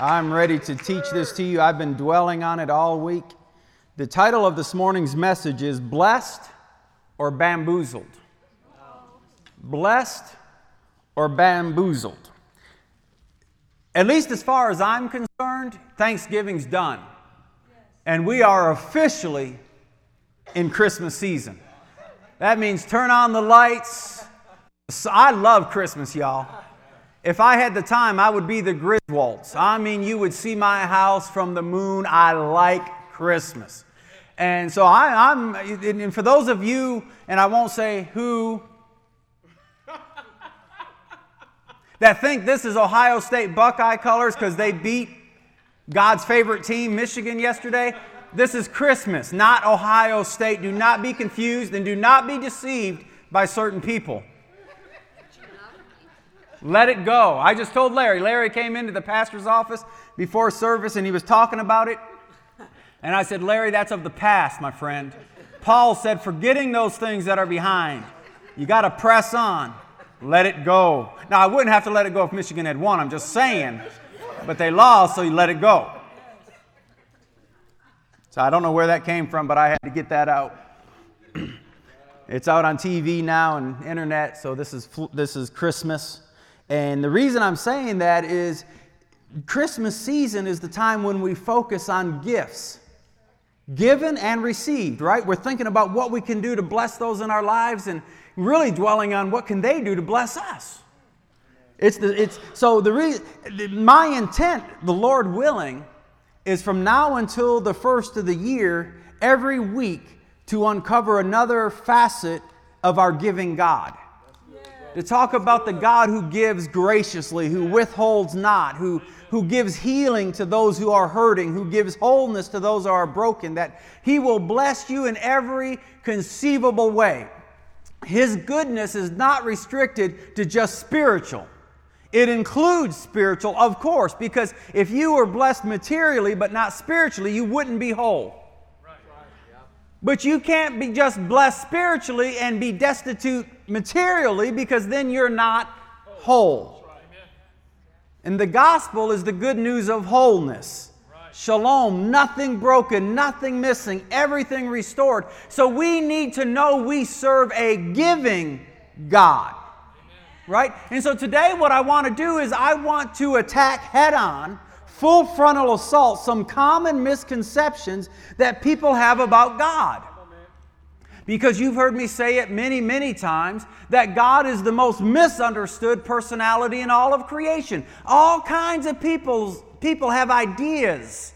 I'm ready to teach this to you. I've been dwelling on it all week. The title of this morning's message is Blessed or Bamboozled? Blessed or Bamboozled? At least as far as I'm concerned, Thanksgiving's done. And we are officially in Christmas season. That means turn on the lights. I love Christmas, y'all. If I had the time, I would be the Griswolds. I mean, you would see my house from the moon. I like Christmas. And so I, am and for those of you, and I won't say who, that think this is Ohio State Buckeye colors because they beat God's favorite team, Michigan, yesterday. This is Christmas, not Ohio State. Do not be confused and do not be deceived by certain people. Let it go. I just told Larry. Larry came into the pastor's office before service and he was talking about it. And I said, Larry, that's of the past, my friend. Paul said, forgetting those things that are behind, you got to press on. Let it go. Now, I wouldn't have to let it go if Michigan had won, I'm just saying. But they lost, so you let it go. So I don't know where that came from, but I had to get that out. it's out on TV now and internet, so this is, this is Christmas. And the reason I'm saying that is Christmas season is the time when we focus on gifts. Given and received, right? We're thinking about what we can do to bless those in our lives and really dwelling on what can they do to bless us. It's the, it's, so the reason, my intent, the Lord willing, is from now until the first of the year, every week, to uncover another facet of our giving God to talk about the God who gives graciously, who withholds not, who, who gives healing to those who are hurting, who gives wholeness to those who are broken, that He will bless you in every conceivable way. His goodness is not restricted to just spiritual. It includes spiritual, of course, because if you were blessed materially but not spiritually, you wouldn't be whole. But you can't be just blessed spiritually and be destitute materially because then you're not whole. And the gospel is the good news of wholeness. Shalom, nothing broken, nothing missing, everything restored. So we need to know we serve a giving God. Right? And so today, what I want to do is I want to attack head on full frontal assault some common misconceptions that people have about God. Because you've heard me say it many, many times that God is the most misunderstood personality in all of creation. All kinds of people's, people have ideas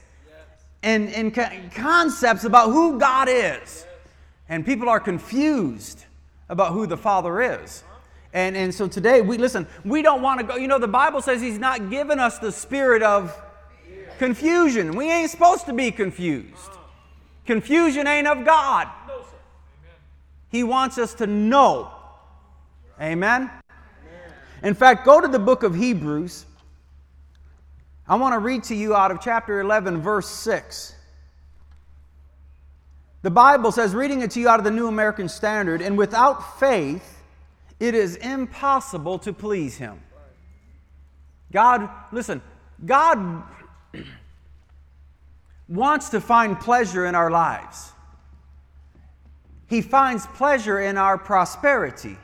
and, and concepts about who God is. And people are confused about who the Father is. And, and so today, we listen, we don't want to go. You know, the Bible says He's not given us the spirit of confusion. We ain't supposed to be confused. Confusion ain't of God. He wants us to know. Amen? In fact, go to the book of Hebrews. I want to read to you out of chapter 11, verse 6. The Bible says, reading it to you out of the New American Standard, and without faith, it is impossible to please Him. God, listen, God wants to find pleasure in our lives. He finds pleasure in our prosperity.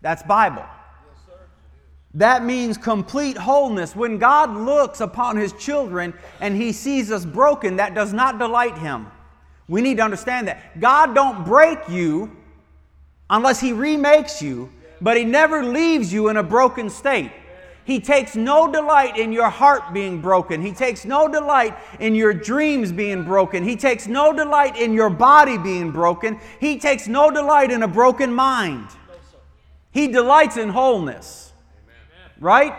That's Bible. That means complete wholeness. When God looks upon his children and he sees us broken, that does not delight him. We need to understand that. God don't break you unless he remakes you, but he never leaves you in a broken state. He takes no delight in your heart being broken. He takes no delight in your dreams being broken. He takes no delight in your body being broken. He takes no delight in a broken mind. He delights in wholeness. Right?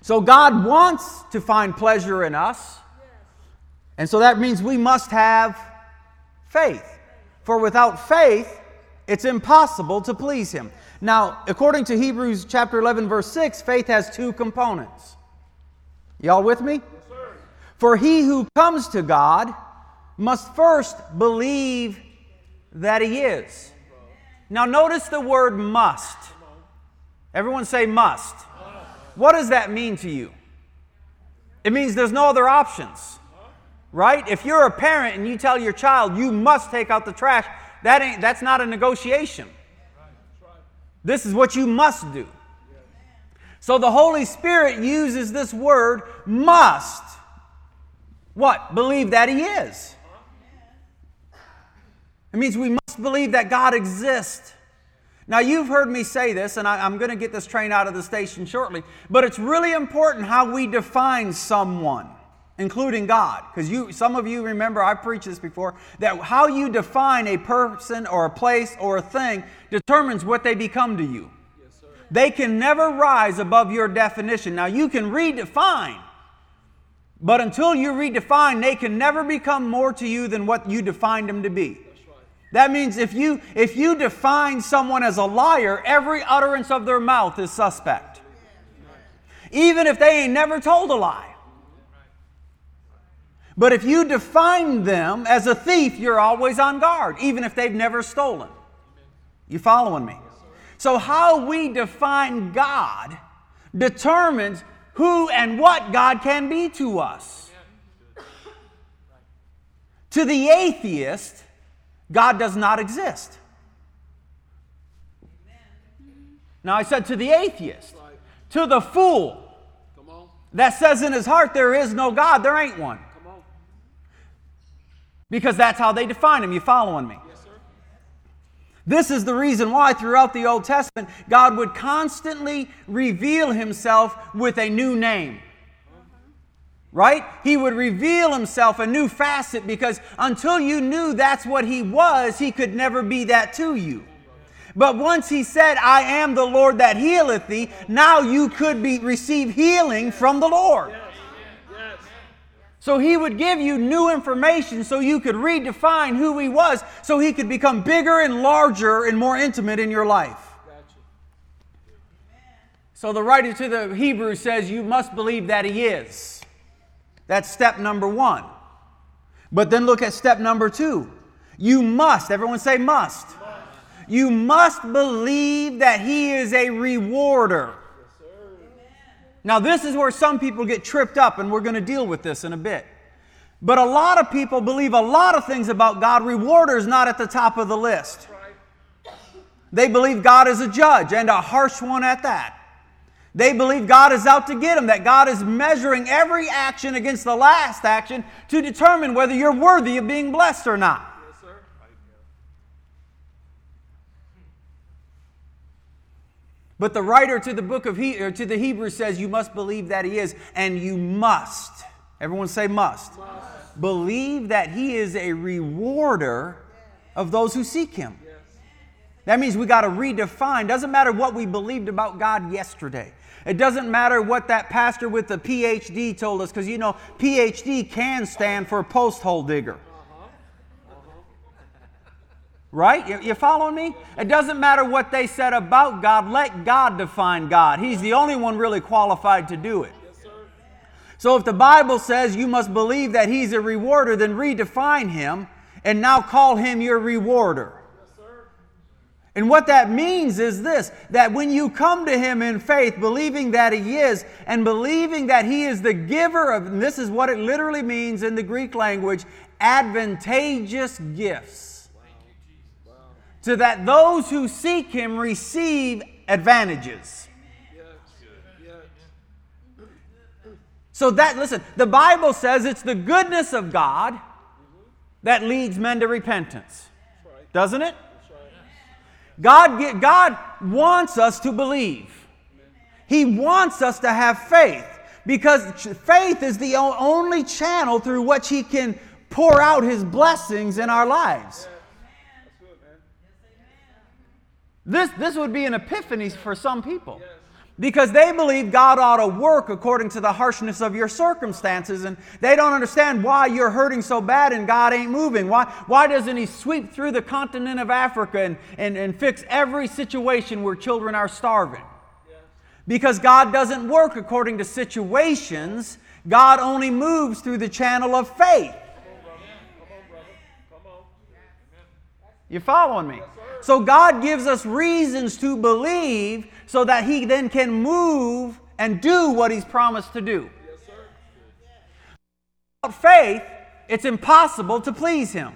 So God wants to find pleasure in us. And so that means we must have faith. For without faith, it's impossible to please Him. Now, according to Hebrews chapter 11, verse 6, faith has two components. Y'all with me? Yes, For he who comes to God must first believe that he is. Now, notice the word must. Everyone say must. What does that mean to you? It means there's no other options. Right? If you're a parent and you tell your child you must take out the trash, that ain't that's not a negotiation. This is what you must do. So the Holy Spirit uses this word must. What? Believe that He is. It means we must believe that God exists. Now, you've heard me say this, and I, am going to get this train out of the station shortly, but it's really important how we define someone, including God. Because you, some of you remember, I've preached this before, that how you define a person or a place or a thing determines what they become to you. Yes, they can never rise above your definition. Now, you can redefine, but until you redefine, they can never become more to you than what you defined them to be. That means if you if you define someone as a liar, every utterance of their mouth is suspect. Even if they ain't never told a lie. But if you define them as a thief, you're always on guard, even if they've never stolen. You following me? So how we define God determines who and what God can be to us. To the atheist, God does not exist. Now, I said to the atheist, to the fool that says in his heart there is no God, there ain't one. Because that's how they define him. You following me? This is the reason why throughout the Old Testament, God would constantly reveal himself with a new name uh-huh. right? He would reveal himself a new facet because until you knew that's what he was, he could never be that to you. But once he said, I am the Lord that healeth thee, now you could be receive healing from the Lord. So he would give you new information so you could redefine who he was, so he could become bigger and larger and more intimate in your life. So the writer to the Hebrews says, You must believe that he is. That's step number one. But then look at step number two. You must, everyone say must. must. You must believe that He is a rewarder. Now, this is where some people get tripped up, and we're going to deal with this in a bit. But a lot of people believe a lot of things about God. Rewarder is not at the top of the list. They believe God is a judge, and a harsh one at that. They believe God is out to get them, that God is measuring every action against the last action to determine whether you're worthy of being blessed or not. Yes, sir. But the writer to the book of he- or to the Hebrews says you must believe that he is, and you must. Everyone say must. must. Believe that he is a rewarder of those who seek him. That means we got to redefine. Doesn't matter what we believed about God yesterday. It doesn't matter what that pastor with the PhD told us, because you know, PhD can stand for post hole digger. Right? You, you following me? It doesn't matter what they said about God. Let God define God. He's the only one really qualified to do it. So if the Bible says you must believe that He's a rewarder, then redefine Him and now call Him your rewarder. And what that means is this that when you come to Him in faith, believing that He is, and believing that He is the giver of, and this is what it literally means in the Greek language, advantageous gifts. So that those who seek Him receive advantages. So that, listen, the Bible says it's the goodness of God that leads men to repentance. Doesn't it? God, God wants us to believe. He wants us to have faith because faith is the only channel through which He can pour out His blessings in our lives. This, this would be an epiphany for some people because they believe God ought to work according to the harshness of your circumstances, and they don't understand why you're hurting so bad and God ain't moving. Why, why doesn't He sweep through the continent of Africa and, and, and fix every situation where children are starving? Because God doesn't work according to situations, God only moves through the channel of faith. You following me? So God gives us reasons to believe so that He then can move and do what He's promised to do. Without faith, it's impossible to please Him.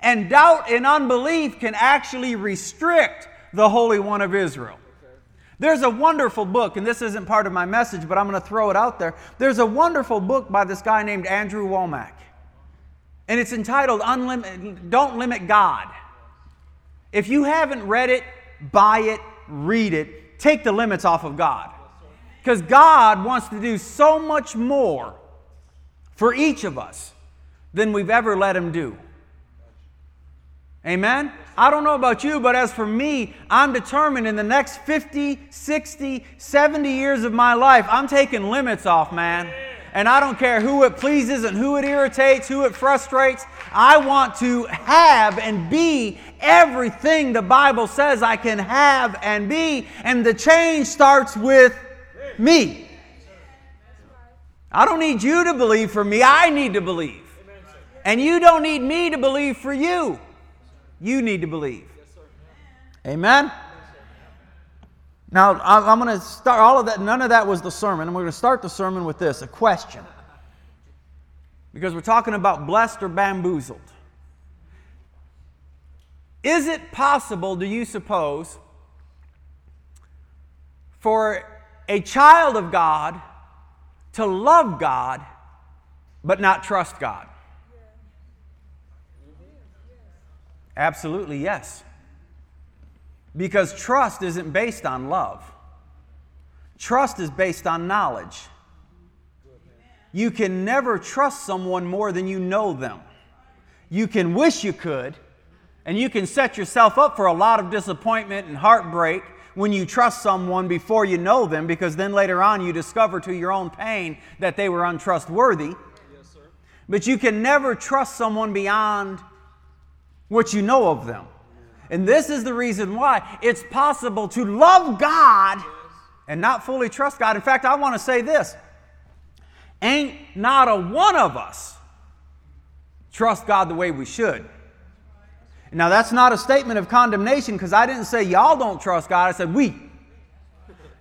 And doubt and unbelief can actually restrict the Holy One of Israel. There's a wonderful book, and this isn't part of my message, but I'm going to throw it out there. There's a wonderful book by this guy named Andrew Wommack, and it's entitled Unlim- Don't Limit God. If you haven't read it, buy it, read it, take the limits off of God. Because God wants to do so much more for each of us than we've ever let Him do. Amen? I don't know about you, but as for me, I'm determined in the next 50, 60, 70 years of my life, I'm taking limits off, man. And I don't care who it pleases and who it irritates, who it frustrates. I want to have and be everything the Bible says I can have and be. And the change starts with me. I don't need you to believe for me, I need to believe. And you don't need me to believe for you. You need to believe. Amen? Now, I'm going to start all of that. None of that was the sermon. And we're going to start the sermon with this a question. Because we're talking about blessed or bamboozled. Is it possible, do you suppose, for a child of God to love God but not trust God? Absolutely, yes. Because trust isn't based on love, trust is based on knowledge. You can never trust someone more than you know them. You can wish you could, and you can set yourself up for a lot of disappointment and heartbreak when you trust someone before you know them, because then later on you discover to your own pain that they were untrustworthy. Yes, but you can never trust someone beyond what you know of them. And this is the reason why it's possible to love God and not fully trust God. In fact, I want to say this ain't not a one of us trust God the way we should. Now, that's not a statement of condemnation because I didn't say y'all don't trust God. I said we.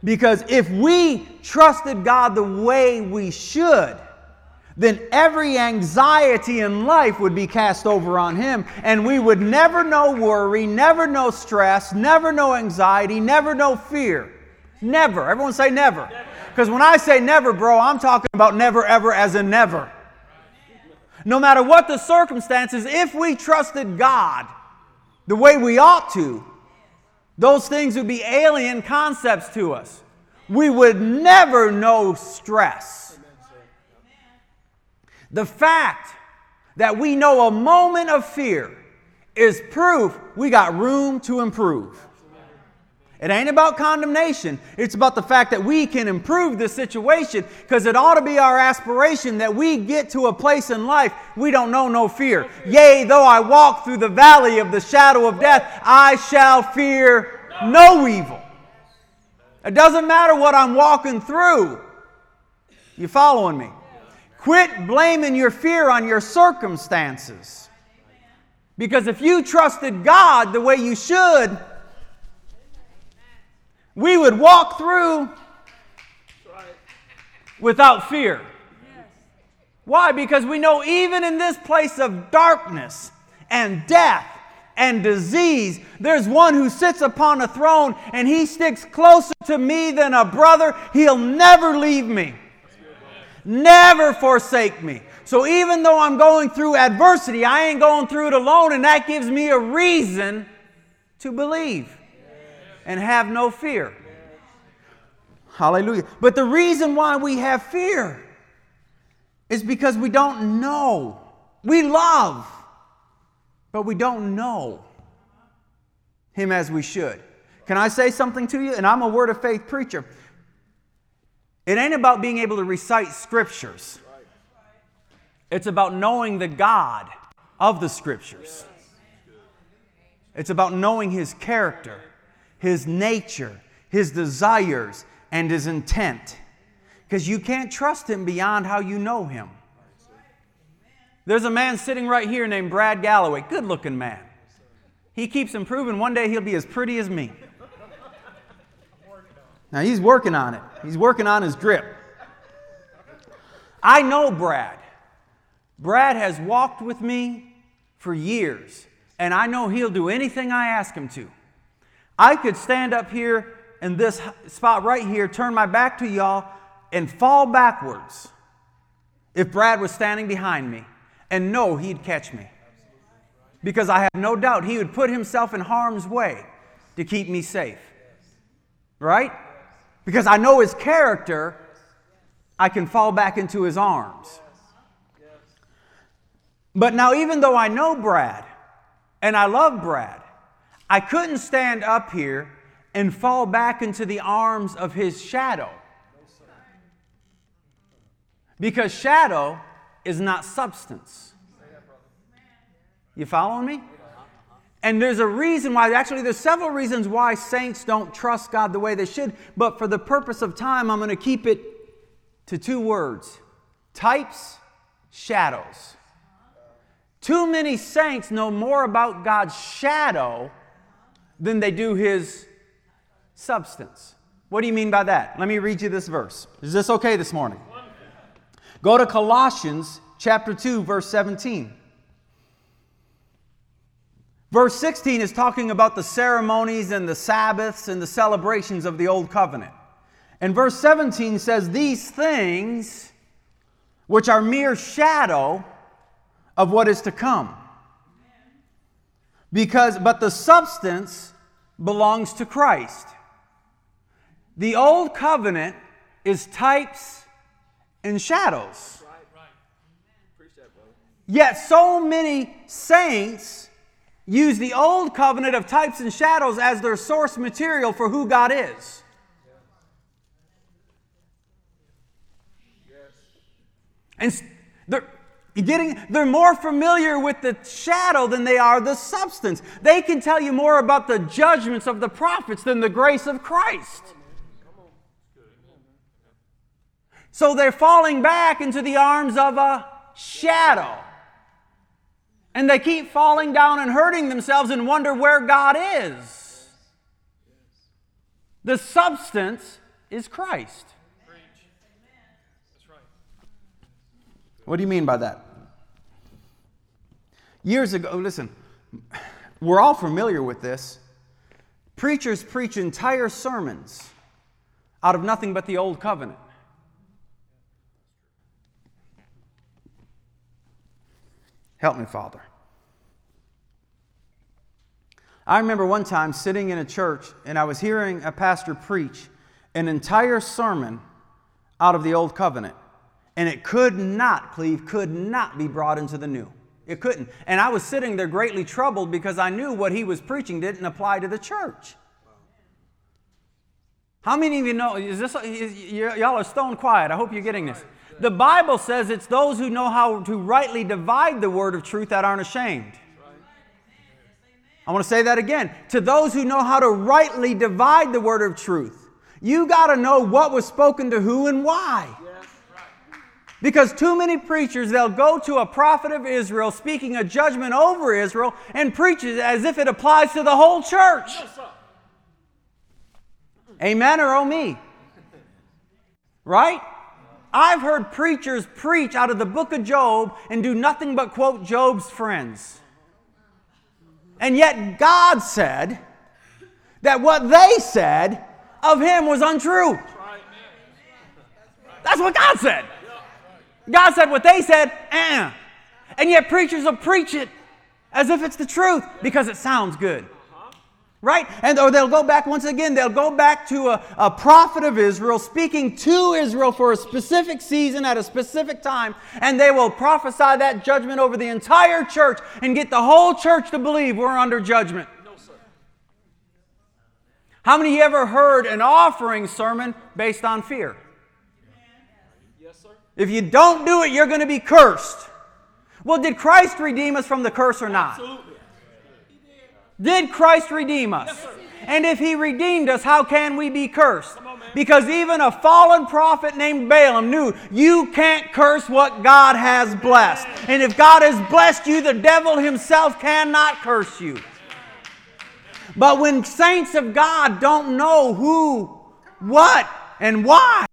Because if we trusted God the way we should, then every anxiety in life would be cast over on him, and we would never know worry, never know stress, never know anxiety, never know fear. Never. Everyone say never. Because when I say never, bro, I'm talking about never ever as in never. No matter what the circumstances, if we trusted God the way we ought to, those things would be alien concepts to us. We would never know stress the fact that we know a moment of fear is proof we got room to improve. It ain't about condemnation. It's about the fact that we can improve the situation because it ought to be our aspiration that we get to a place in life we don't know no fear. Yea, though I walk through the valley of the shadow of death, I shall fear no evil. It doesn't matter what I'm walking through. You following me? Quit blaming your fear on your circumstances. Because if you trusted God the way you should, we would walk through without fear. Why? Because we know even in this place of darkness and death and disease, there's one who sits upon a throne and he sticks closer to me than a brother. He'll never leave me never forsake me. So even though I'm going through adversity, I ain't going through it alone, and that gives me a reason to believe and have no fear. Hallelujah. But the reason why we have fear is because we don't know. We love, but we don't know Him as we should. Can I say something to you? And I'm a word of faith preacher. It ain't about being able to recite scriptures, it's about knowing the God of the scriptures. It's about knowing his character, his nature, his desires, and his intent. Because you can't trust him beyond how you know him. There's a man sitting right here named Brad Galloway, good looking man. He keeps improving. One day he'll be as pretty as me. Now he's working on it, he's working on his grip. I know Brad. Brad has walked with me for years, and I know he'll do anything I ask him to. I could stand up here in this spot right here, turn my back to y'all, and fall backwards if Brad was standing behind me and know he'd catch me. Because I have no doubt he would put himself in harm's way to keep me safe. Right? Because I know his character, I can fall back into his arms. But now, even though I know Brad and I love Brad, I couldn't stand up here and fall back into the arms of his shadow. Because shadow is not substance. You following me? And there's a reason why, actually, there's several reasons why saints don't trust God the way they should, but for the purpose of time, I'm going to keep it to two words types, shadows. Too many saints know more about God's shadow than they do his substance. What do you mean by that? Let me read you this verse. Is this okay this morning? Go to Colossians chapter 2 verse 17. Verse 16 is talking about the ceremonies and the Sabbaths and the celebrations of the Old Covenant. And verse 17 says, These things, which are mere shadow of what is to come. Because, but the substance belongs to Christ. The Old Covenant is types and shadows. Yet, so many saints use the old covenant of types and shadows as their source material for who God is. And they're getting they're more familiar with the shadow than they are the substance. They can tell you more about the judgments of the prophets than the grace of Christ. So they're falling back into the arms of a shadow. And they keep falling down and hurting themselves and wonder where God is. The substance is Christ. What do you mean by that? Years ago, listen, we're all familiar with this. Preachers preach entire sermons out of nothing but the Old Covenant. Help me, Father. I remember one time sitting in a church and I was hearing a pastor preach an entire sermon out of the Old Covenant. And it could not, Cleve, could not be brought into the new. It couldn't. And I was sitting there greatly troubled because I knew what he was preaching didn't apply to the church. How many of you know? Is this, is, y'all are stone quiet. I hope you're getting this. The Bible says it's those who know how to rightly divide the word of truth that aren't ashamed. I want to say that again. To those who know how to rightly divide the word of truth, you got to know what was spoken to who and why. Because too many preachers, they'll go to a prophet of Israel speaking a judgment over Israel and preach it as if it applies to the whole church. Amen or oh me? Right? I've heard preachers preach out of the book of Job and do nothing but quote Job's friends. And yet God said that what they said of him was untrue. That's what God said. God said what they said, eh. And yet preachers will preach it as if it's the truth because it sounds good right? And or they'll go back once again, they'll go back to a, a prophet of Israel speaking to Israel for a specific season at a specific time, and they will prophesy that judgment over the entire church and get the whole church to believe we're under judgment. No, sir. How many of you ever heard an offering sermon based on fear? If you don't do it, you're going to be cursed. Well, did Christ redeem us from the curse or not? Absolutely. Did Christ redeem us? Yes, and if he redeemed us, how can we be cursed? On, because even a fallen prophet named Balaam knew you can't curse what God has blessed. And if God has blessed you, the devil himself cannot curse you. But when saints of God don't know who, what, and why,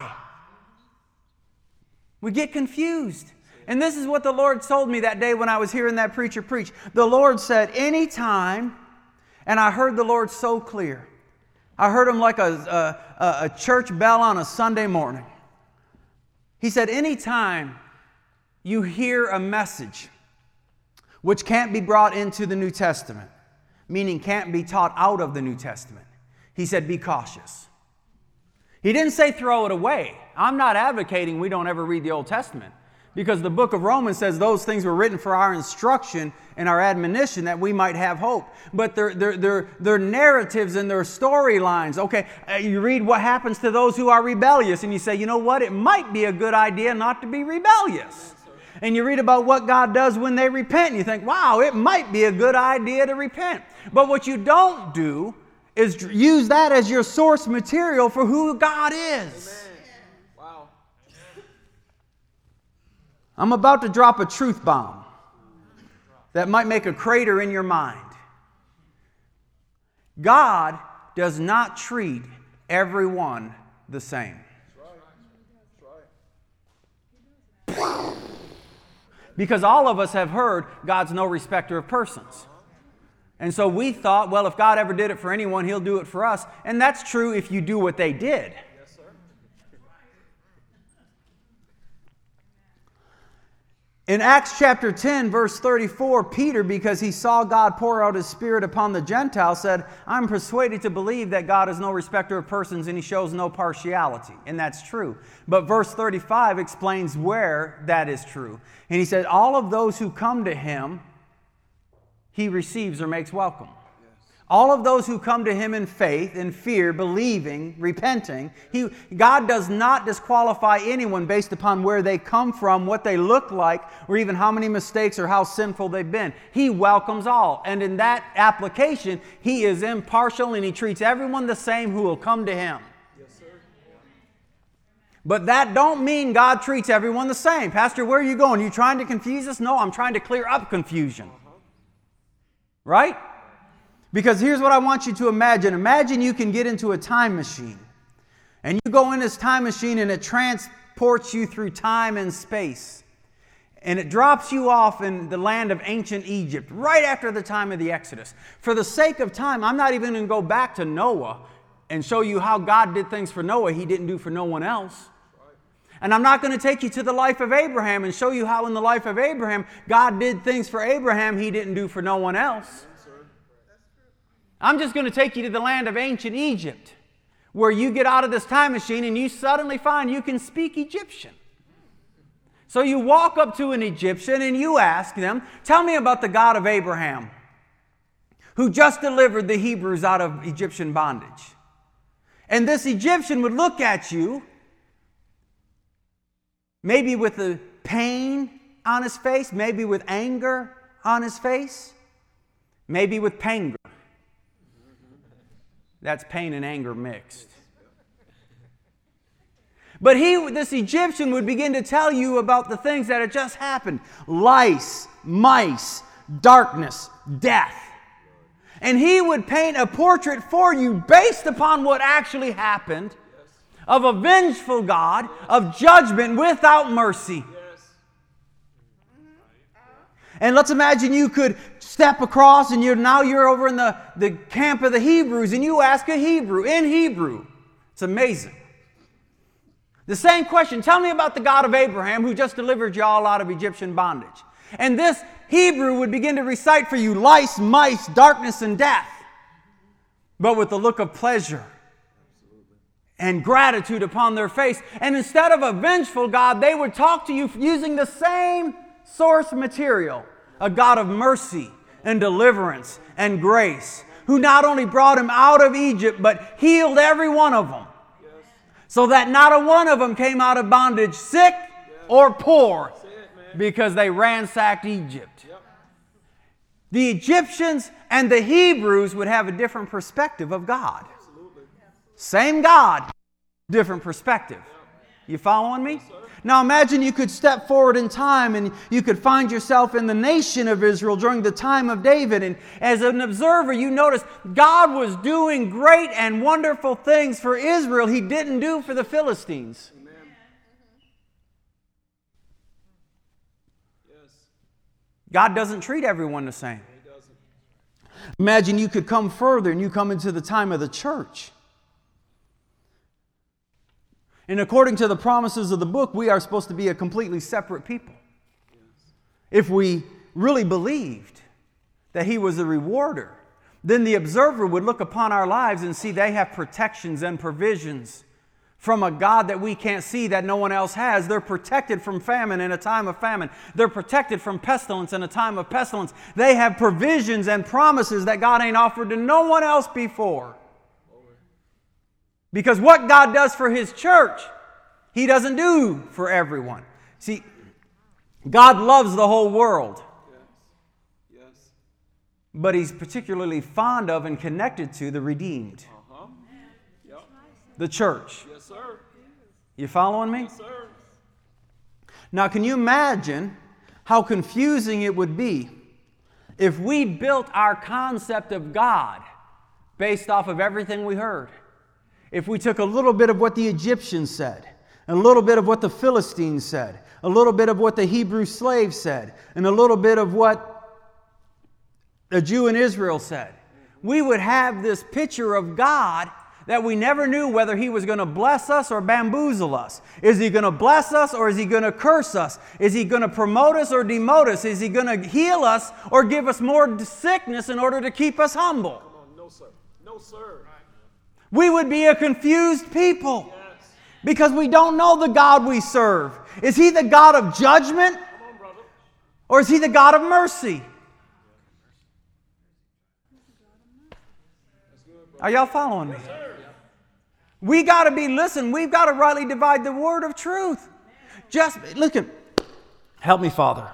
we get confused. And this is what the Lord told me that day when I was hearing that preacher preach. The Lord said, Anytime, and I heard the Lord so clear. I heard him like a, a, a church bell on a Sunday morning. He said, Anytime you hear a message which can't be brought into the New Testament, meaning can't be taught out of the New Testament, he said, Be cautious. He didn't say throw it away. I'm not advocating we don't ever read the Old Testament because the book of Romans says those things were written for our instruction and our admonition that we might have hope. But they're, they're, narratives and they're storylines. Okay, uh, you read what happens to those who are rebellious, and you say, you know what, it might be a good idea not to be rebellious. And you read about what God does when they repent, and you think, wow, it might be a good idea to repent. But what you don't do is use that as your source material for who God is. Wow. I'm about to drop a truth bomb that might make a crater in your mind. God does not treat everyone the same. Because all of us have heard God's no respecter of persons. And so we thought, well, if God ever did it for anyone, He'll do it for us. And that's true if you do what they did. In Acts chapter 10, verse 34, Peter, because he saw God pour out his Spirit upon the Gentiles, said, I'm persuaded to believe that God is no respecter of persons and he shows no partiality. And that's true. But verse 35 explains where that is true. And he said, All of those who come to him, he receives or makes welcome. All of those who come to him in faith, in fear, believing, repenting, he, God does not disqualify anyone based upon where they come from, what they look like, or even how many mistakes or how sinful they've been. He welcomes all. And in that application, he is impartial and he treats everyone the same who will come to him. But that don't mean God treats everyone the same. Pastor, where are you going? Are you trying to confuse us? No, I'm trying to clear up confusion. Uh-huh. Right? Because here's what I want you to imagine imagine you can get into a time machine, and you go in this time machine, and it transports you through time and space. And it drops you off in the land of ancient Egypt right after the time of the Exodus. For the sake of time, I'm not even going to go back to Noah and show you how God did things for Noah he didn't do for no one else. And I'm not going to take you to the life of Abraham and show you how, in the life of Abraham, God did things for Abraham he didn't do for no one else. I'm just going to take you to the land of ancient Egypt, where you get out of this time machine and you suddenly find you can speak Egyptian. So you walk up to an Egyptian and you ask them, Tell me about the God of Abraham, who just delivered the Hebrews out of Egyptian bondage. And this Egyptian would look at you maybe with the pain on his face, maybe with anger on his face, maybe with panger. That's pain and anger mixed. But he, this Egyptian would begin to tell you about the things that had just happened lice, mice, darkness, death. And he would paint a portrait for you based upon what actually happened of a vengeful God, of judgment without mercy. And let's imagine you could step across and you're now you're over in the, the camp of the Hebrews and you ask a Hebrew in Hebrew. It's amazing. The same question, tell me about the God of Abraham who just delivered you all out of Egyptian bondage. And this Hebrew would begin to recite for you lice, mice, darkness, and death, but with a look of pleasure and gratitude upon their face. And instead of a vengeful God, they would talk to you using the same source material a God of mercy and deliverance and grace, who not only brought him out of Egypt, but healed every one of them. So that not a one of them came out of bondage sick or poor because they ransacked Egypt. The Egyptians and the Hebrews would have a different perspective of God. Same God, different perspective. You following me? Now imagine you could step forward in time and you could find yourself in the nation of Israel during the time of David. And as an observer, you notice God was doing great and wonderful things for Israel he didn't do for the Philistines. God doesn't treat everyone the same. Imagine you could come further and you come into the time of the church. And according to the promises of the book, we are supposed to be a completely separate people. If we really believed that He was a rewarder, then the observer would look upon our lives and see they have protections and provisions from a God that we can't see that no one else has. They're protected from famine in a time of famine. They're protected from pestilence in a time of pestilence. They have provisions and promises that God ain't offered to no one else before. Because what God does for His church, He doesn't do for everyone. See, God loves the whole world. Yes. Yes. But He's particularly fond of and connected to the redeemed. Uh-huh. Yep. The church. Yes, sir. You following me? Yes, sir. Now, can you imagine how confusing it would be if we built our concept of God based off of everything we heard? If we took a little bit of what the Egyptians said, a little bit of what the Philistines said, a little bit of what the Hebrew slave said, and a little bit of what a Jew in Israel said, we would have this picture of God that we never knew whether He was going to bless us or bamboozle us. Is He going to bless us or is He going to curse us? Is He going to promote us or demote us? Is He going to heal us or give us more sickness in order to keep us humble? Come on, no, sir. No, sir. We would be a confused people because we don't know the God we serve. Is He the God of judgment or is He the God of mercy? Are y'all following me? We got to be, listen, we've got to rightly divide the word of truth. Just, look help me, Father.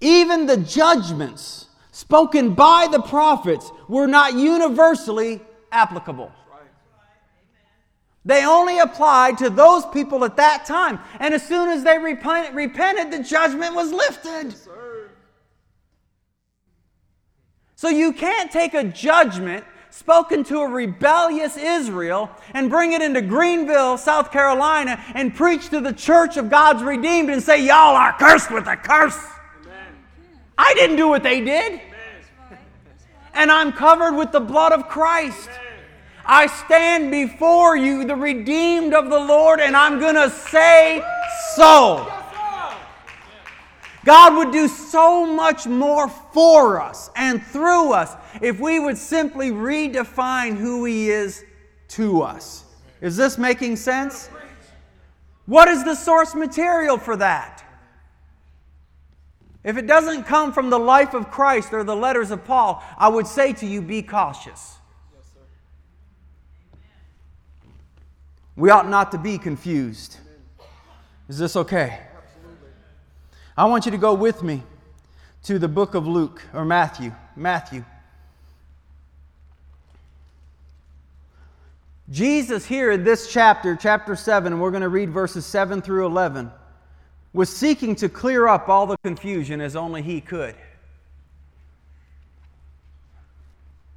Even the judgments spoken by the prophets were not universally applicable. They only applied to those people at that time. And as soon as they repented, repented the judgment was lifted. So you can't take a judgment spoken to a rebellious Israel and bring it into Greenville, South Carolina, and preach to the church of God's redeemed and say, Y'all are cursed with a curse. Amen. I didn't do what they did. And I'm covered with the blood of Christ. Amen. I stand before you, the redeemed of the Lord, and I'm going to say so. God would do so much more for us and through us if we would simply redefine who He is to us. Is this making sense? What is the source material for that? If it doesn't come from the life of Christ or the letters of Paul, I would say to you, be cautious. We ought not to be confused. Is this okay? I want you to go with me to the book of Luke or Matthew. Matthew. Jesus, here in this chapter, chapter 7, and we're going to read verses 7 through 11, was seeking to clear up all the confusion as only he could.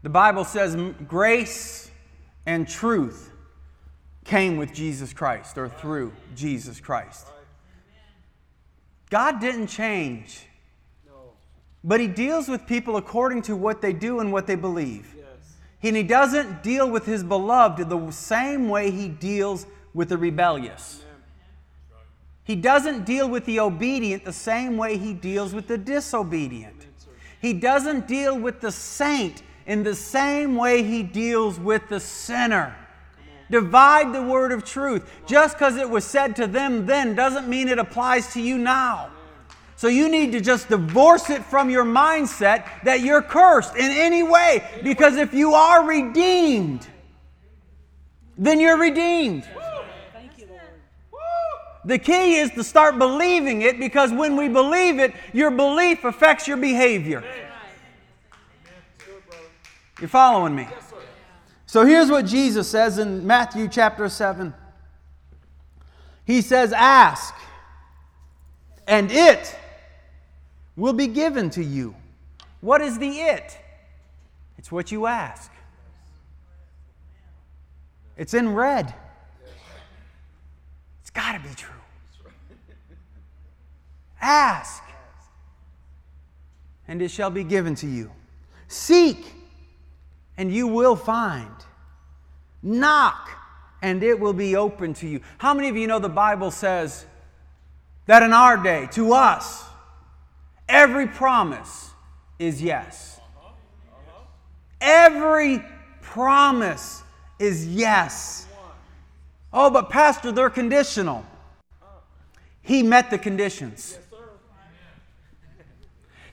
The Bible says grace and truth came with Jesus Christ or through Jesus Christ. God didn't change. But He deals with people according to what they do and what they believe. And He doesn't deal with His beloved the same way He deals with the rebellious. He doesn't deal with the obedient the same way He deals with the disobedient. He doesn't deal with the saint in the same way He deals with the sinner. Divide the word of truth. Just because it was said to them then doesn't mean it applies to you now. So you need to just divorce it from your mindset that you're cursed in any way. Because if you are redeemed, then you're redeemed. The key is to start believing it because when we believe it, your belief affects your behavior. You're following me? So here's what Jesus says in Matthew chapter 7. He says, Ask, and it will be given to you. What is the it? It's what you ask. It's in red. It's got to be true. Ask, and it shall be given to you. Seek, and you will find. Knock, and it will be open to you. How many of you know the Bible says that in our day, to us, every promise is yes? Every promise is yes. Oh, but Pastor, they're conditional. He met the conditions.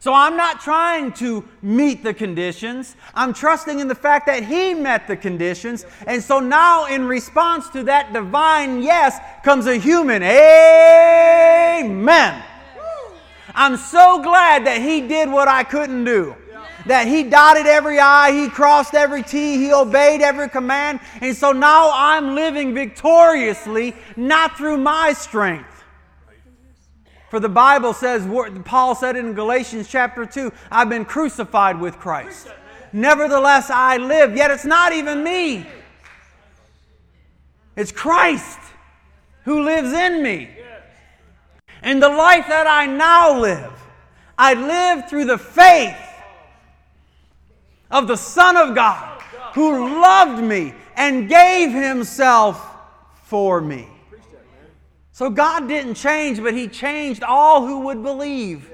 So I'm not trying to meet the conditions. I'm trusting in the fact that He met the conditions. And so now, in response to that divine yes, comes a human amen. I'm so glad that He did what I couldn't do. That He dotted every I, He crossed every T, He obeyed every command. And so now I'm living victoriously, not through my strength for the Bible says, Paul said in Galatians chapter 2, I've been crucified with Christ. Nevertheless, I live, yet it's not even me. It's Christ who lives in me. And the life that I now live, I live through the faith of the Son of God who loved me and gave himself for me. So God didn't change, but He changed all who would believe.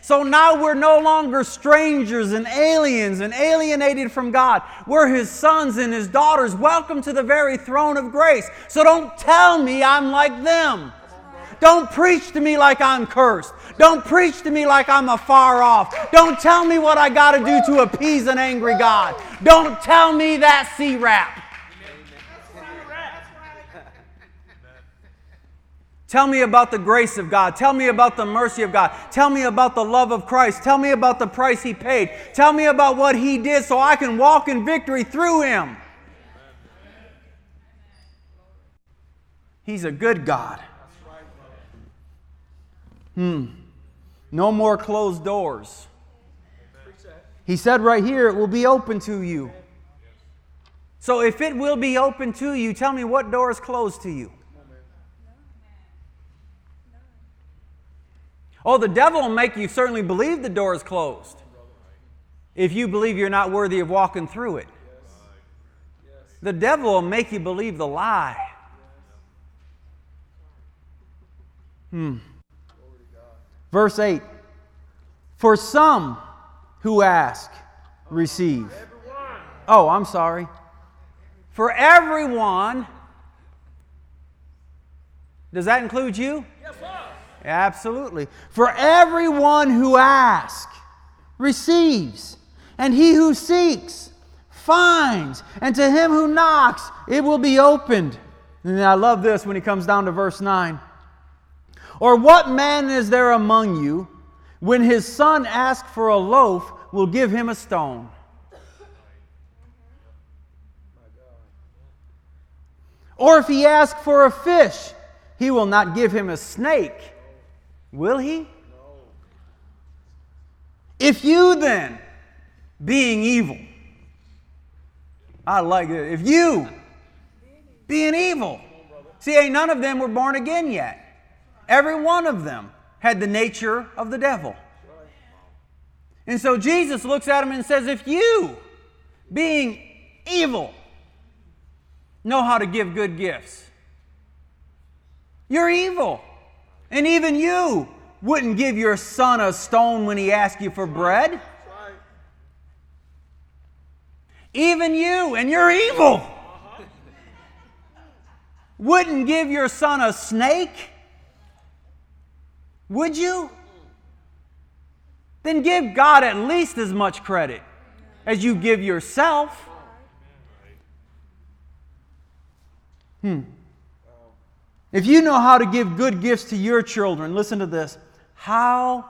So now we're no longer strangers and aliens and alienated from God. We're His sons and His daughters. Welcome to the very throne of grace. So don't tell me I'm like them. Don't preach to me like I'm cursed. Don't preach to me like I'm afar off. Don't tell me what I got to do to appease an angry God. Don't tell me that C rap. Tell me about the grace of God. Tell me about the mercy of God. Tell me about the love of Christ. Tell me about the price He paid. Tell me about what He did so I can walk in victory through Him. He's a good God. Hmm. No more closed doors. He said right here, it will be open to you. So if it will be open to you, tell me what door is closed to you. Oh, the devil will make you certainly believe the door is closed if you believe you're not worthy of walking through it. The devil will make you believe the lie. Hmm. Verse 8 For some who ask, receive. Oh, I'm sorry. For everyone, does that include you? Yes. Absolutely. For everyone who asks receives, and he who seeks finds, and to him who knocks it will be opened. And I love this when he comes down to verse 9. Or what man is there among you when his son asks for a loaf will give him a stone? Or if he asks for a fish, he will not give him a snake. Will he? If you then, being evil, I like it. If you, being evil, see, ain't none of them were born again yet. Every one of them had the nature of the devil. And so Jesus looks at him and says, If you, being evil, know how to give good gifts, you're evil. And even you wouldn't give your son a stone when he asked you for bread. Even you, and you're evil, wouldn't give your son a snake. Would you? Then give God at least as much credit as you give yourself. Hmm. If you know how to give good gifts to your children, listen to this. How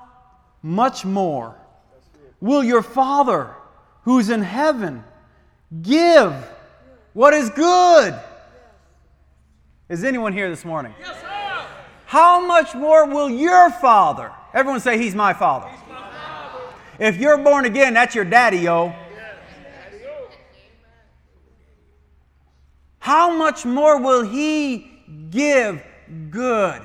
much more will your Father who's in heaven give what is good? Is anyone here this morning? Yes. How much more will your Father? Everyone say, He's my Father. He's my father. If you're born again, that's your daddy, yo. How much more will He give good.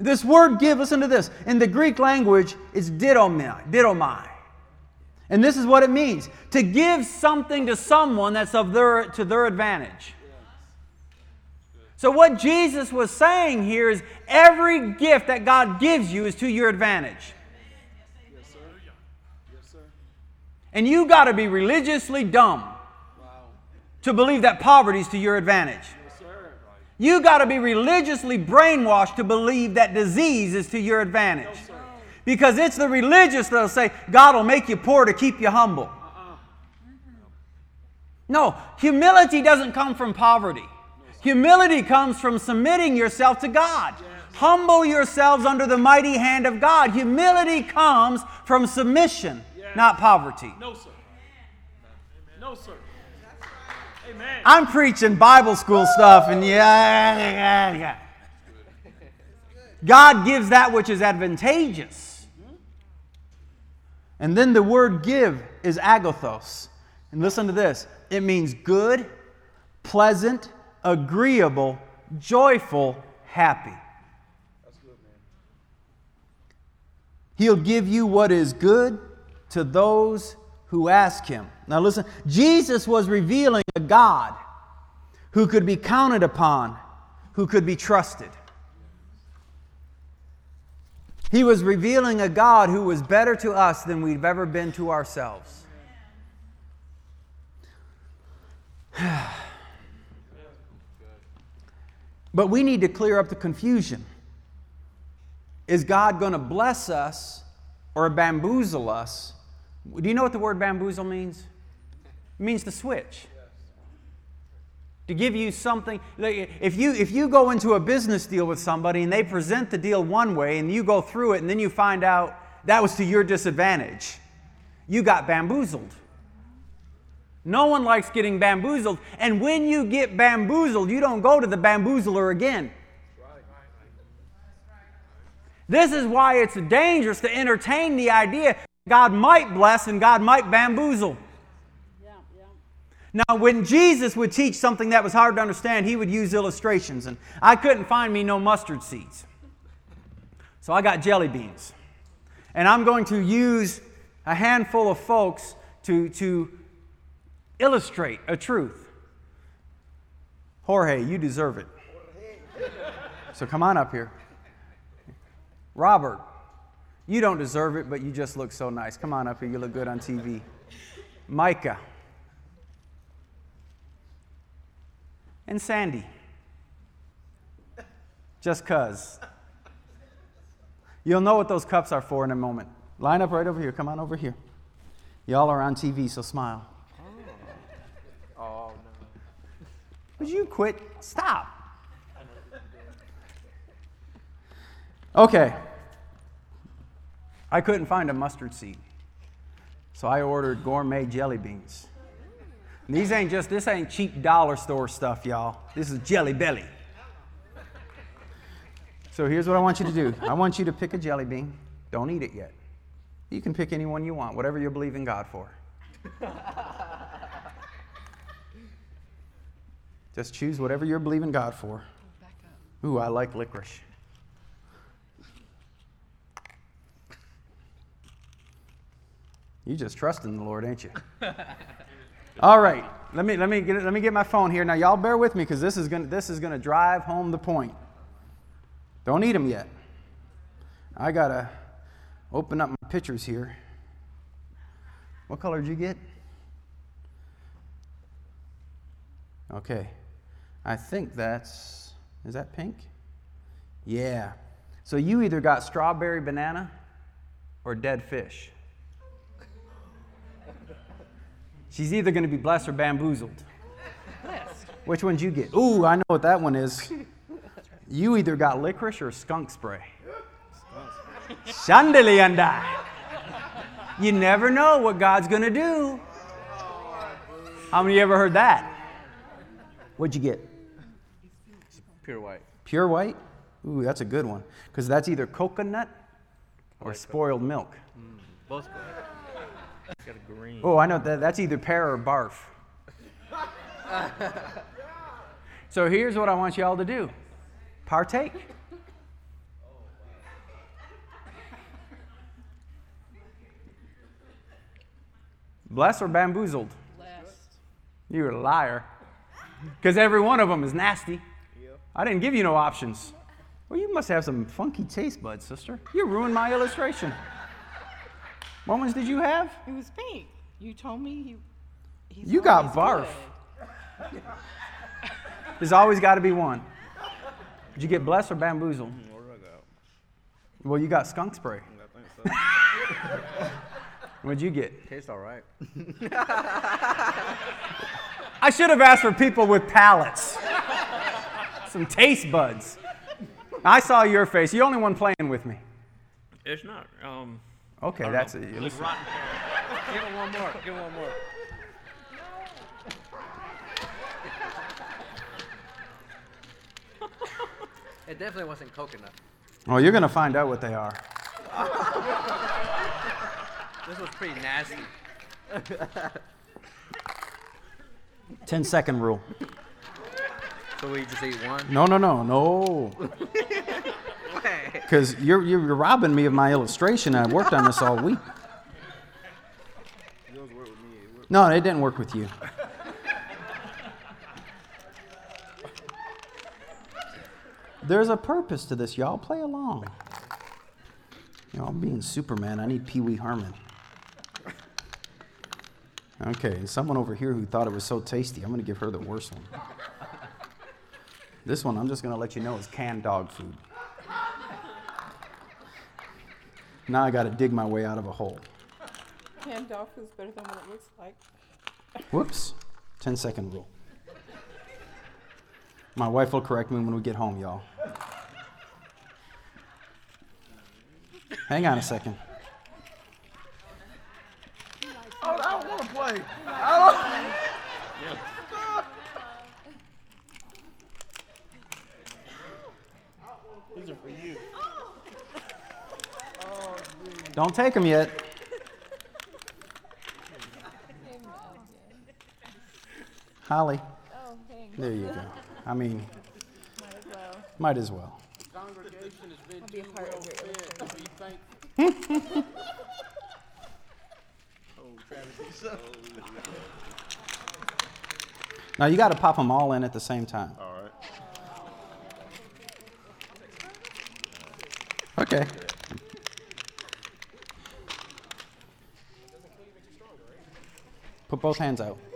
This word give, listen to this. In the Greek language, it's didomai. didomai. And this is what it means to give something to someone that's of their, to their advantage. So, what Jesus was saying here is every gift that God gives you is to your advantage. Yes, sir. Yes, sir. And you got to be religiously dumb Wow. to believe that poverty is to your advantage. Yes, sir. You got to be religiously brainwashed to believe that disease is to your advantage. sir. Because it's the religious that'll say, God will make you poor to keep you humble. Uh-uh. No, humility doesn't come from poverty. Humility comes from submitting yourself to God. Humble yourselves under the mighty hand of God. Humility comes from submission, Yes. not poverty. No, sir. No, sir. Amen. I'm preaching Bible school stuff, and yeah, yeah, yeah. God gives that which is advantageous. And then the word give is agathos. And listen to this it means good, pleasant, agreeable, joyful, happy. Good. He'll give you what is good to those who ask him. Now, listen, Jesus was revealing a God who could be counted upon, who could be trusted. He was revealing a God who was better to us than we've ever been to ourselves. But we need to clear up the confusion. Is God going to bless us or bamboozle us? Do you know what the word bamboozle means? It means to switch. To give you something. If you, if you go into a business deal with somebody and they present the deal one way and you go through it and then you find out that was to your disadvantage, you got bamboozled. No one likes getting bamboozled. And when you get bamboozled, you don't go to the bamboozler again. This is why it's dangerous to entertain the idea God might bless and God might bamboozle. Now, when Jesus would teach something that was hard to understand, he would use illustrations. And I couldn't find me no mustard seeds. So I got jelly beans. And I'm going to use a handful of folks to, to illustrate a truth. Jorge, you deserve it. So come on up here. Robert, you don't deserve it, but you just look so nice. Come on up here. You look good on TV. Micah. And Sandy. Just cuz. You'll know what those cups are for in a moment. Line up right over here. Come on over here. Y'all are on TV, so smile. Oh, no. Would you quit? Stop. Okay. I couldn't find a mustard seed. So I ordered gourmet jelly beans. And these ain't just, this ain't cheap dollar store stuff, y'all. This is jelly belly. So here's what I want you to do I want you to pick a jelly bean. Don't eat it yet. You can pick any one you want, whatever you believe in God for. Just choose whatever you're believing God for. Ooh, I like licorice. You just trust in the Lord, ain't you? All right, let me let me get let me get my phone here. Now, y'all bear with me because this is gonna this is gonna drive home the point. Don't eat them yet. I gotta open up my pictures here. What color did you get? Okay. I think that's, is that pink? Yeah. So you either got strawberry banana or dead fish. She's either going to be blessed or bamboozled. Blessed. Which one'd you get? Ooh, I know what that one is. You either got licorice or skunk spray. Shandali and You never know what God's going to do. How many of you ever heard that? What'd you get? Pure white. Pure white? Ooh, that's a good one. Because that's either coconut or spoiled milk. Mm, both. Got a green. Oh, I know that. That's either pear or barf. so here's what I want you all to do partake. Blessed or bamboozled? Blessed. You're a liar. Because every one of them is nasty. I didn't give you no options. Well, you must have some funky taste buds, sister. You ruined my illustration. What ones did you have? It was pink. You told me he. You got always barf. good. There's always got to be one. Did you get blessed or bamboozled? Mm, what do I got? Well, you got skunk spray. I think so. What'd you get? Tastes all right. I should have asked for people with palates, some taste buds. I saw your face. You're the only one playing with me. It's not. Um. Okay, that's know. it. It's Listen. rotten. Give it one more. Give it one more. No. It definitely wasn't coconut. Well, you're going to find out what they are. This was pretty nasty. 10 second rule. So we just one? No, no, no, no. Because you're, you're robbing me of my illustration. I worked on this all week. No, it didn't work with you. There's a purpose to this, y'all. Play along. Y'all being Superman, I need Pee Wee Herman. Okay, and someone over here who thought it was so tasty, I'm going to give her the worst one. This one, I'm just going to let you know, is canned dog food. Now I got to dig my way out of a hole. Canned dog food's better than what it looks like. Whoops. 10 second rule. My wife will correct me when we get home, y'all. Hang on a second. Oh, I don't want to play. These are for you. Don't take them yet. Holly, Oh, there you go. I mean, Might as well. might as well. Congregation has been I'll be a part of your illustration. Be thankful. Now you got to pop them all in at the same time. All right. Okay. Put both hands out.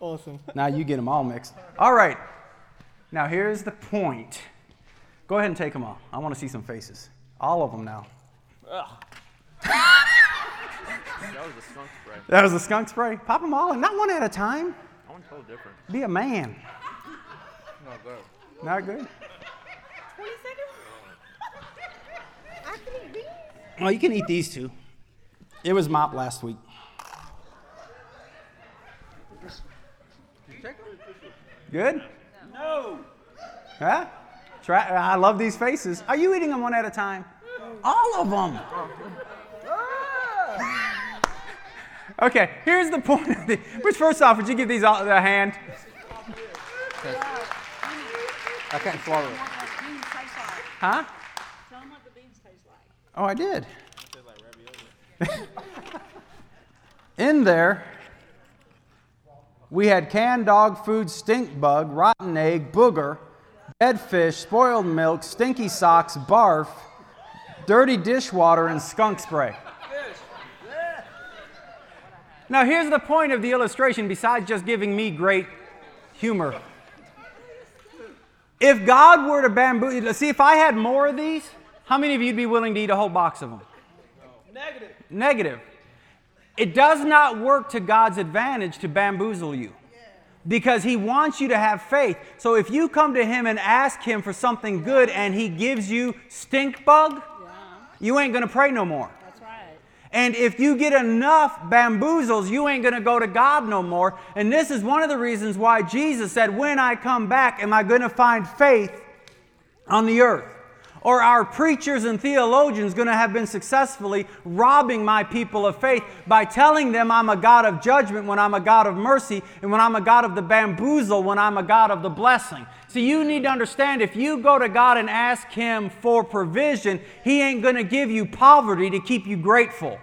Awesome. Now you get them all mixed. All right. Now here's the point. Go ahead and take them all. I want to see some faces. All of them now. That was a skunk spray. That was a skunk spray. Pop them all in, not one at a time. I want totally different. Be a man. Not good. Not good. 20 seconds? I can eat these. Well, you can eat these two. It was mop last week. Good? No. Huh? Try, I love these faces. Are you eating them one at a time? Mm. All of them. Ah. Okay, here's the point. Of the, which, first off, would you give these all a hand? I can't swallow it. Huh? Tell them what the beans taste like. Oh, I did. In there, we had canned dog food, stink bug, rotten egg, booger, dead fish, spoiled milk, stinky socks, barf, dirty dishwater, and skunk spray. Now, here's the point of the illustration, besides just giving me great humor. If God were to bamboo, see, if I had more of these, how many of you'd be willing to eat a whole box of them? Negative. Negative. It does not work to God's advantage to bamboozle you because He wants you to have faith. So if you come to Him and ask Him for something good and He gives you stink bug, you ain't going to pray no more. That's right. And if you get enough bamboozles, you ain't going to go to God no more. And this is one of the reasons why Jesus said, When I come back, am I going to find faith on the earth? Or our preachers and theologians going to have been successfully robbing my people of faith by telling them I'm a God of judgment when I'm a God of mercy and when I'm a God of the bamboozle when I'm a God of the blessing? So you need to understand if you go to God and ask Him for provision, He ain't going to give you poverty to keep you grateful.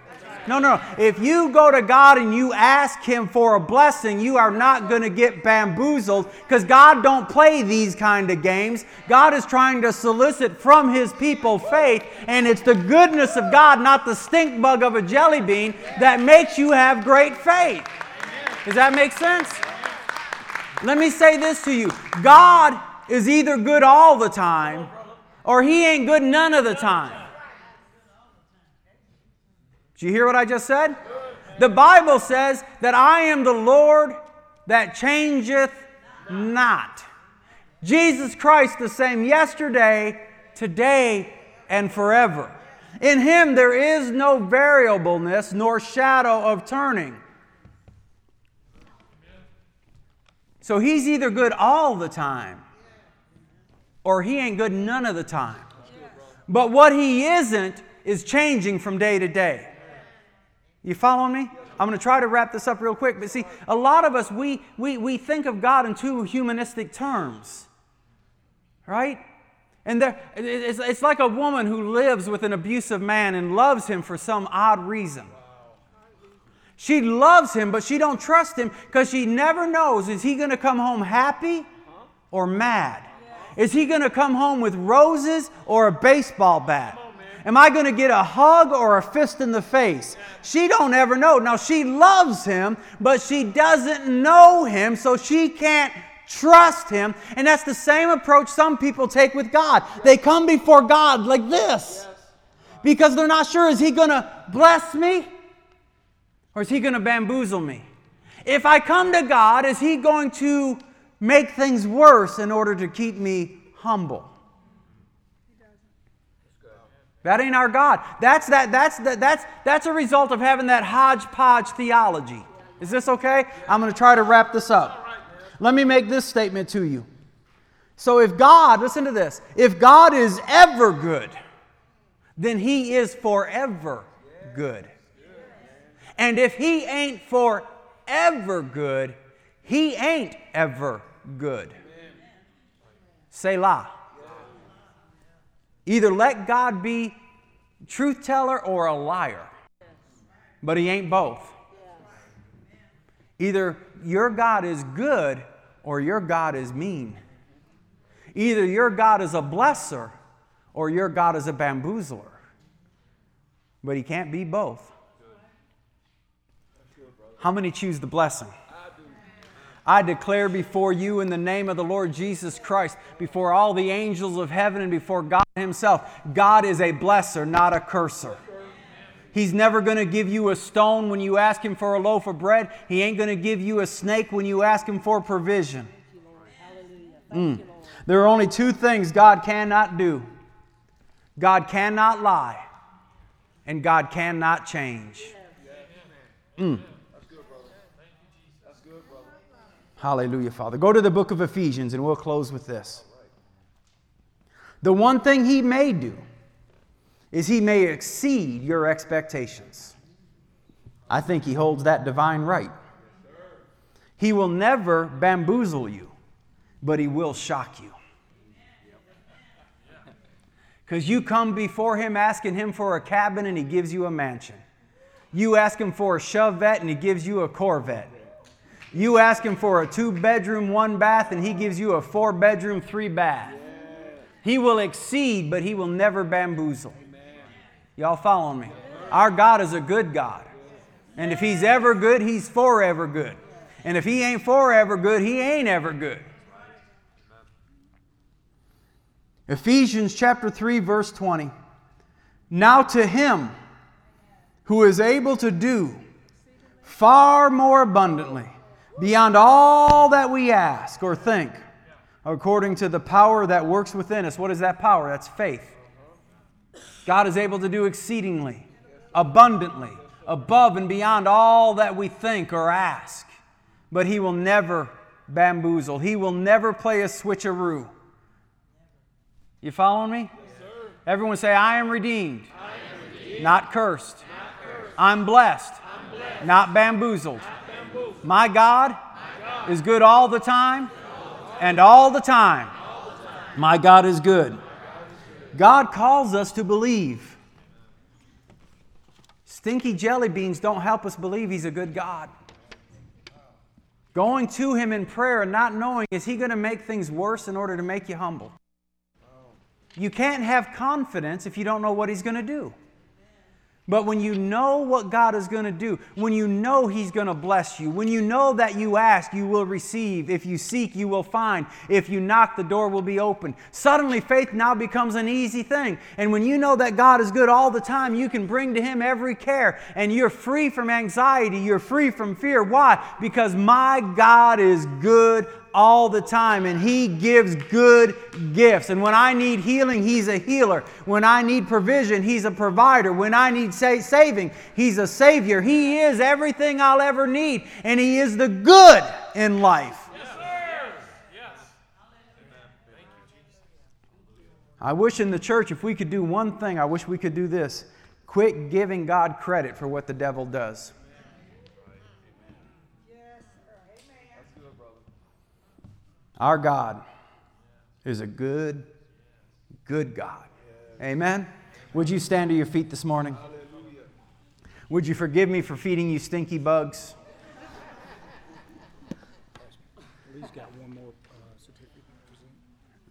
No, no, no. If you go to God and you ask Him for a blessing, you are not going to get bamboozled because God don't play these kind of games. God is trying to solicit from His people faith, and it's the goodness of God, not the stink bug of a jelly bean, that makes you have great faith. Does that make sense? Let me say this to you God is either good all the time or He ain't good none of the time. Did you hear what I just said? The Bible says that I am the Lord that changeth not. Jesus Christ, the same yesterday, today, and forever. In Him there is no variableness nor shadow of turning. So He's either good all the time or He ain't good none of the time. But what He isn't is changing from day to day. You following me? I'm going to try to wrap this up real quick. But see, a lot of us, we, we, we think of God in two humanistic terms, right? And there, it's, it's like a woman who lives with an abusive man and loves him for some odd reason. She loves him, but she don't trust him because she never knows is he going to come home happy or mad? Is he going to come home with roses or a baseball bat? Am I going to get a hug or a fist in the face? She don't ever know. Now she loves him, but she doesn't know him, so she can't trust him. And that's the same approach some people take with God. They come before God like this because they're not sure is he going to bless me or is he going to bamboozle me? If I come to God, is he going to make things worse in order to keep me humble? That ain't our God. That's, that, that's, that, that's, that's a result of having that hodgepodge theology. Is this okay? I'm going to try to wrap this up. Let me make this statement to you. So, if God, listen to this, if God is ever good, then He is forever good. And if He ain't forever good, He ain't ever good. Selah. Either let God be truth teller or a liar. But he ain't both. Either your God is good or your God is mean. Either your God is a blesser or your God is a bamboozler. But he can't be both. How many choose the blessing? I declare before you in the name of the Lord Jesus Christ, before all the angels of heaven and before God Himself, God is a blesser, not a curser. He's never going to give you a stone when you ask Him for a loaf of bread. He ain't going to give you a snake when you ask Him for provision. Mm. There are only two things God cannot do God cannot lie, and God cannot change. Mm. Hallelujah, Father. Go to the book of Ephesians and we'll close with this. The one thing He may do is He may exceed your expectations. I think He holds that divine right. He will never bamboozle you, but He will shock you. Because you come before Him asking Him for a cabin and He gives you a mansion. You ask Him for a Chevette and He gives you a Corvette. You ask him for a two bedroom, one bath, and he gives you a four bedroom, three bath. He will exceed, but he will never bamboozle. Y'all following me? Our God is a good God. And if he's ever good, he's forever good. And if he ain't forever good, he ain't ever good. Ephesians chapter 3, verse 20. Now to him who is able to do far more abundantly beyond all that we ask or think, according to the power that works within us. What is that power? That's faith. God is able to do exceedingly, abundantly, above and beyond all that we think or ask. But He will never bamboozle, He will never play a switcheroo. You following me? Everyone say, I am redeemed, redeemed. Not, cursed. not cursed. I'm blessed, I'm blessed. not bamboozled. My God is good all the time and all the time. My God is good. God calls us to believe. Stinky jelly beans don't help us believe He's a good God. Going to Him in prayer and not knowing, is He going to make things worse in order to make you humble? You can't have confidence if you don't know what He's going to do. But when you know what God is going to do, when you know He's going to bless you, when you know that you ask, you will receive. If you seek, you will find. If you knock, the door will be open. Suddenly, faith now becomes an easy thing. And when you know that God is good all the time, you can bring to Him every care. And you're free from anxiety. You're free from fear. Why? Because my God is good all the time, and He gives good gifts. And when I need healing, He's a healer. When I need provision, He's a provider. When I need sa- saving, He's a Savior. He is everything I'll ever need, and He is the good in life. I wish in the church, if we could do one thing, I wish we could do this quit giving God credit for what the devil does. Our God is a good, good God. Amen. Would you stand to your feet this morning? Would you forgive me for feeding you stinky bugs?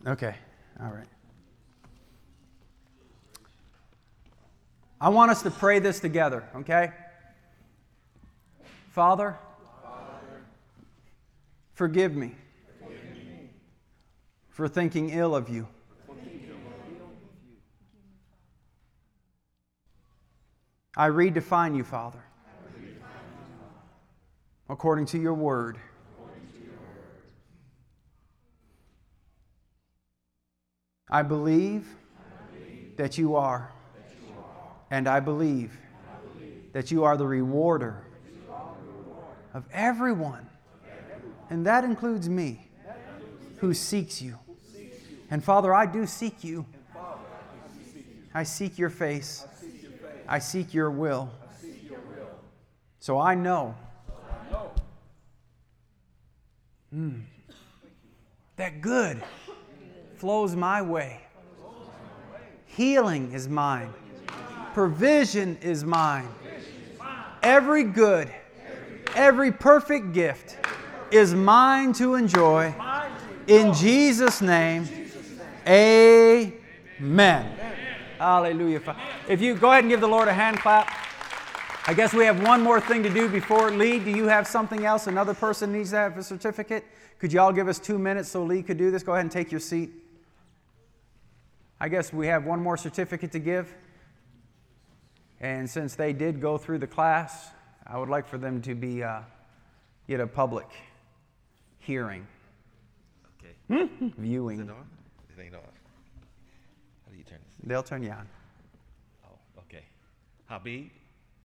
Okay, all right. I want us to pray this together, okay? Father, forgive me for thinking ill of you. I redefine you, Father, according to your word. I believe that you are, and I believe that you are the rewarder of everyone, and that includes me, who seeks you. And Father, I do seek you. I seek your face. I seek your will. So I know Mm. that good flows my way. Healing is mine. Provision is mine. Every good, every perfect gift is mine to enjoy. In Jesus' name, amen. Hallelujah. If you go ahead and give the Lord a hand clap. I guess we have one more thing to do before Lee. Do you have something else? Another person needs to have a certificate? Could you all give us two minutes so Lee could do this? Go ahead and take your seat. I guess we have one more certificate to give. And since they did go through the class, I would like for them to be uh, get a public hearing, Okay. viewing. Is it on? It ain't on. How do you turn this? They'll turn you on. Oh, okay. Habib,